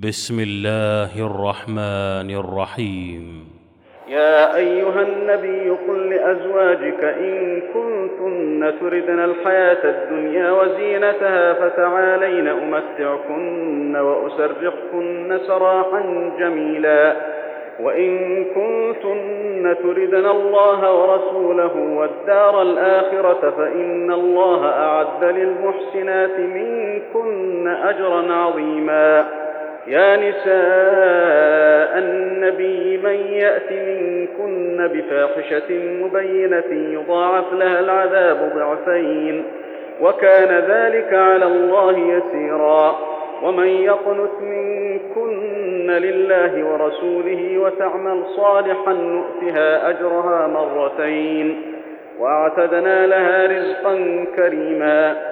بسم الله الرحمن الرحيم. يا أيها النبي قل لأزواجك إن كنتن تردن الحياة الدنيا وزينتها فتعالين أمتعكن وأسرحكن سراحا جميلا. وإن كنتن تردن الله ورسوله والدار الآخرة فإن الله أعد للمحسنات منكن أجرا عظيما. يا نساء النبي من يأت منكن بفاحشة مبينة يضاعف لها العذاب ضعفين وكان ذلك على الله يسيرا ومن يقنت منكن لله ورسوله وتعمل صالحا نؤتها أجرها مرتين وأعتدنا لها رزقا كريما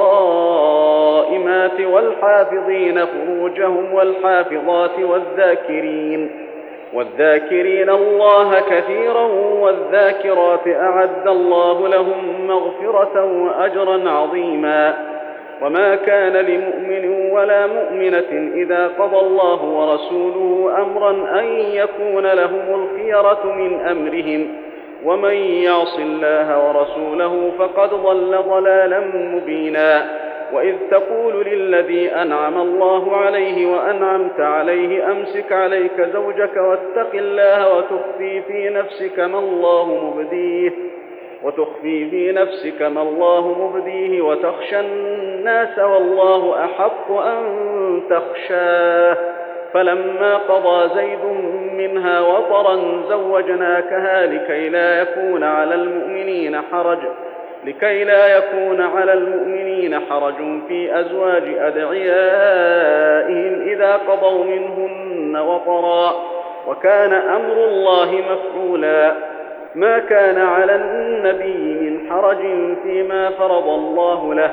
والحافظين فروجهم والحافظات والذاكرين والذاكرين الله كثيرا والذاكرات أعد الله لهم مغفرة وأجرا عظيما وما كان لمؤمن ولا مؤمنة إذا قضى الله ورسوله أمرا أن يكون لهم الخيرة من أمرهم ومن يعص الله ورسوله فقد ضل ضلالا مبينا وإذ تقول للذي أنعم الله عليه وأنعمت عليه أمسك عليك زوجك واتق الله وتخفي في نفسك ما الله مبديه وتخفي في نفسك ما الله مبديه وتخشى الناس والله أحق أن تخشاه فلما قضى زيد منها وطرا زوجناكها لكي لا يكون على المؤمنين حرج لكي لا يكون على المؤمنين حرج في أزواج أدعيائهم إذا قضوا منهن وطرا. وكان أمر الله مفعولا. ما كان على النبي من حرج فيما فرض الله له.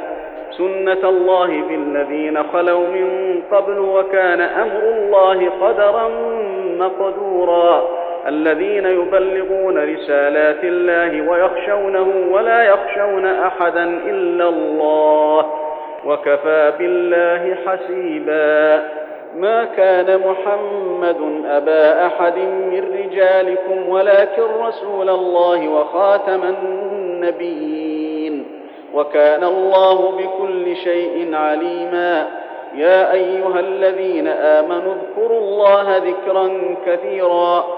سنة الله في الذين خلوا من قبل وكان أمر الله قدرا مقدورا. الذين يبلغون رسالات الله ويخشونه ولا يخشون أحدا إلا الله وكفى بالله حسيبا. ما كان محمد أبا أحد من رجالكم ولكن رسول الله وخاتم النبيين. وكان الله بكل شيء عليما. يا أيها الذين آمنوا اذكروا الله ذكرا كثيرا.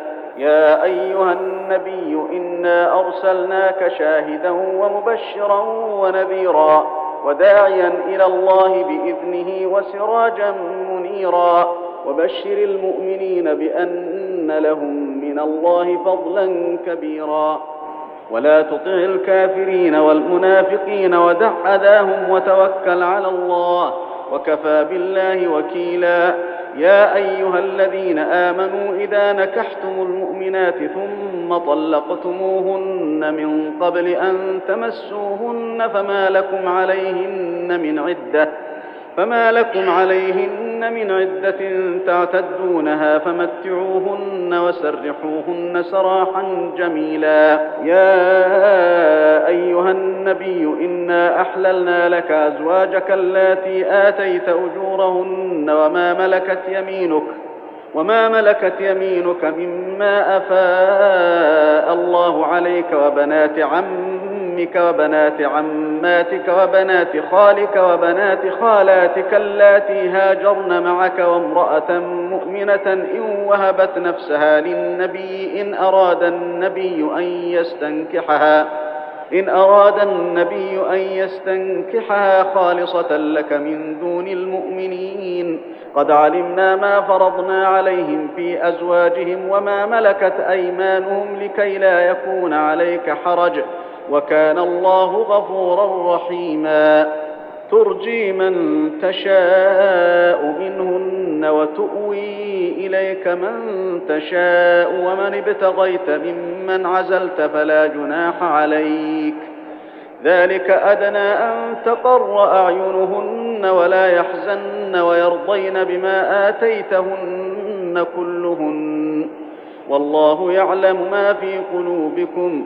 يا أيها النبي إنا أرسلناك شاهدا ومبشرا ونذيرا وداعيا إلى الله بإذنه وسراجا منيرا وبشر المؤمنين بأن لهم من الله فضلا كبيرا ولا تطع الكافرين والمنافقين ودع أذاهم وتوكل على الله وكفى بالله وكيلا يا أيها الذين آمنوا إذا نكحتم المؤمنات ثم طلقتموهن من قبل أن تمسوهن فما لكم عليهن من عدة فما لكم عليهن من عدة تعتدونها فمتعوهن وسرحوهن سراحا جميلا. يا أيها النبي إنا أحللنا لك أزواجك اللاتي آتيت أجورهن وما ملكت يمينك وما ملكت يمينك مما أفاء الله عليك وبنات عمك وبنات عماتك وبنات خالك وبنات خالاتك اللاتي هاجرن معك وامرأة مؤمنة إن وهبت نفسها للنبي إن أراد النبي أن يستنكحها إن أراد النبي أن يستنكحها خالصة لك من دون المؤمنين. قد علمنا ما فرضنا عليهم في أزواجهم وما ملكت أيمانهم لكي لا يكون عليك حرج. وكان الله غفورا رحيما. ترجي من تشاء منهن وتؤوي إليك من تشاء ومن ابتغيت ممن عزلت فلا جناح عليك. ذلك أدنى أن تقر أعينهن ولا يحزن ويرضين بما آتيتهن كلهن. والله يعلم ما في قلوبكم.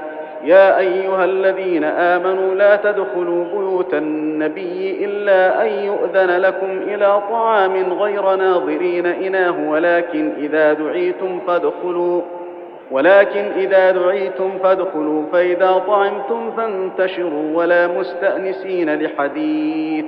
يا أيها الذين آمنوا لا تدخلوا بيوت النبي إلا أن يؤذن لكم إلى طعام غير ناظرين إناه ولكن إذا دعيتم فادخلوا ولكن إذا دعيتم فادخلوا فإذا طعمتم فانتشروا ولا مستأنسين لحديث.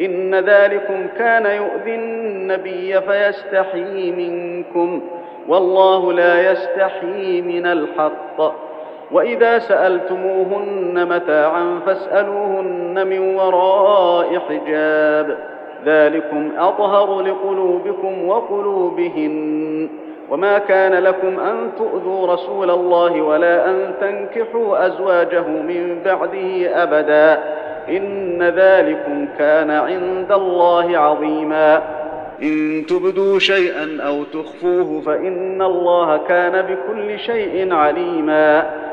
إن ذلكم كان يؤذي النبي فيستحيي منكم والله لا يستحيي من الحق. وإذا سألتموهن متاعا فاسألوهن من وراء حجاب. ذلكم أطهر لقلوبكم وقلوبهن. وما كان لكم أن تؤذوا رسول الله ولا أن تنكحوا أزواجه من بعده أبدا. إن ذلكم كان عند الله عظيما. إن تبدوا شيئا أو تخفوه فإن الله كان بكل شيء عليما.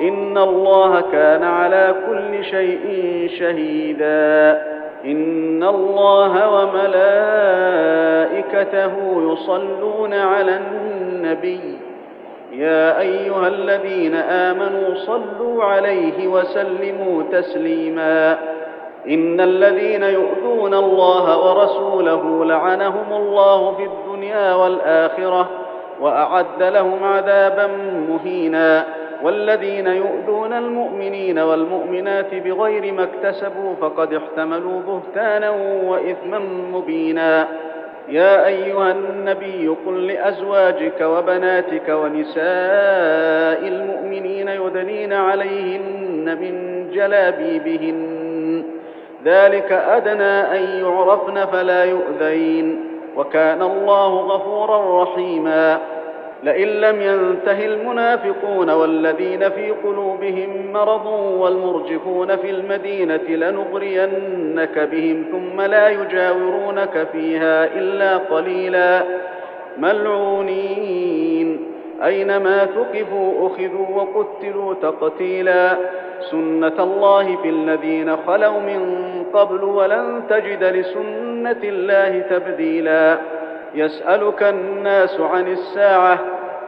إن الله كان على كل شيء شهيدا. إن الله وملائكته يصلون على النبي. يا أيها الذين آمنوا صلوا عليه وسلموا تسليما. إن الذين يؤذون الله ورسوله لعنهم الله في الدنيا والآخرة وأعد لهم عذابا مهينا. والذين يؤذون المؤمنين والمؤمنات بغير ما اكتسبوا فقد احتملوا بهتانا وإثما مبينا. يا أيها النبي قل لأزواجك وبناتك ونساء المؤمنين يدنين عليهن من جلابيبهن. ذلك أدنى أن يعرفن فلا يؤذين. وكان الله غفورا رحيما. لئن لم ينته المنافقون والذين في قلوبهم مرض والمرجفون في المدينة لنغرينك بهم ثم لا يجاورونك فيها إلا قليلا. ملعونين. أينما ثقفوا أخذوا وقتلوا تقتيلا. سنة الله في الذين خلوا من قبل ولن تجد لسنة الله تبديلا. يسألك الناس عن الساعة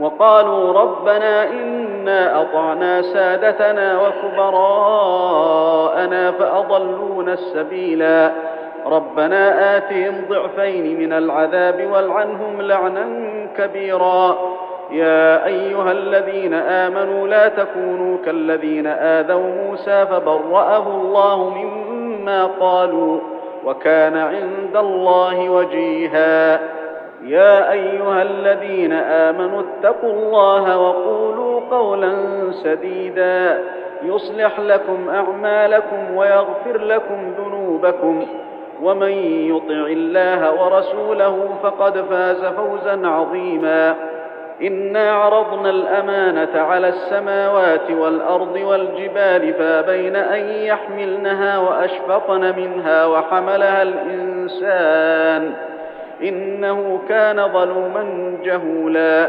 وقالوا ربنا إنا أطعنا سادتنا وكبراءنا فأضلونا السبيلا. ربنا آتهم ضعفين من العذاب والعنهم لعنا كبيرا. يا أيها الذين آمنوا لا تكونوا كالذين آذوا موسى فبرأه الله مما قالوا وكان عند الله وجيها. يا أيها الذين آمنوا اتقوا الله وقولوا قولا سديدا. يصلح لكم أعمالكم ويغفر لكم ذنوبكم. ومن يطع الله ورسوله فقد فاز فوزا عظيما. إنا عرضنا الأمانة على السماوات والأرض والجبال فابين أن يحملنها وأشفقن منها وحملها الإنسان. إنه كان ظلوما جهولا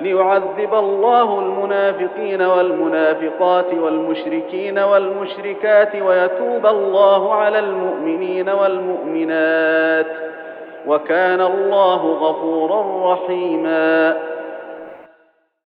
ليعذب الله المنافقين والمنافقات والمشركين والمشركات ويتوب الله على المؤمنين والمؤمنات وكان الله غفورا رحيما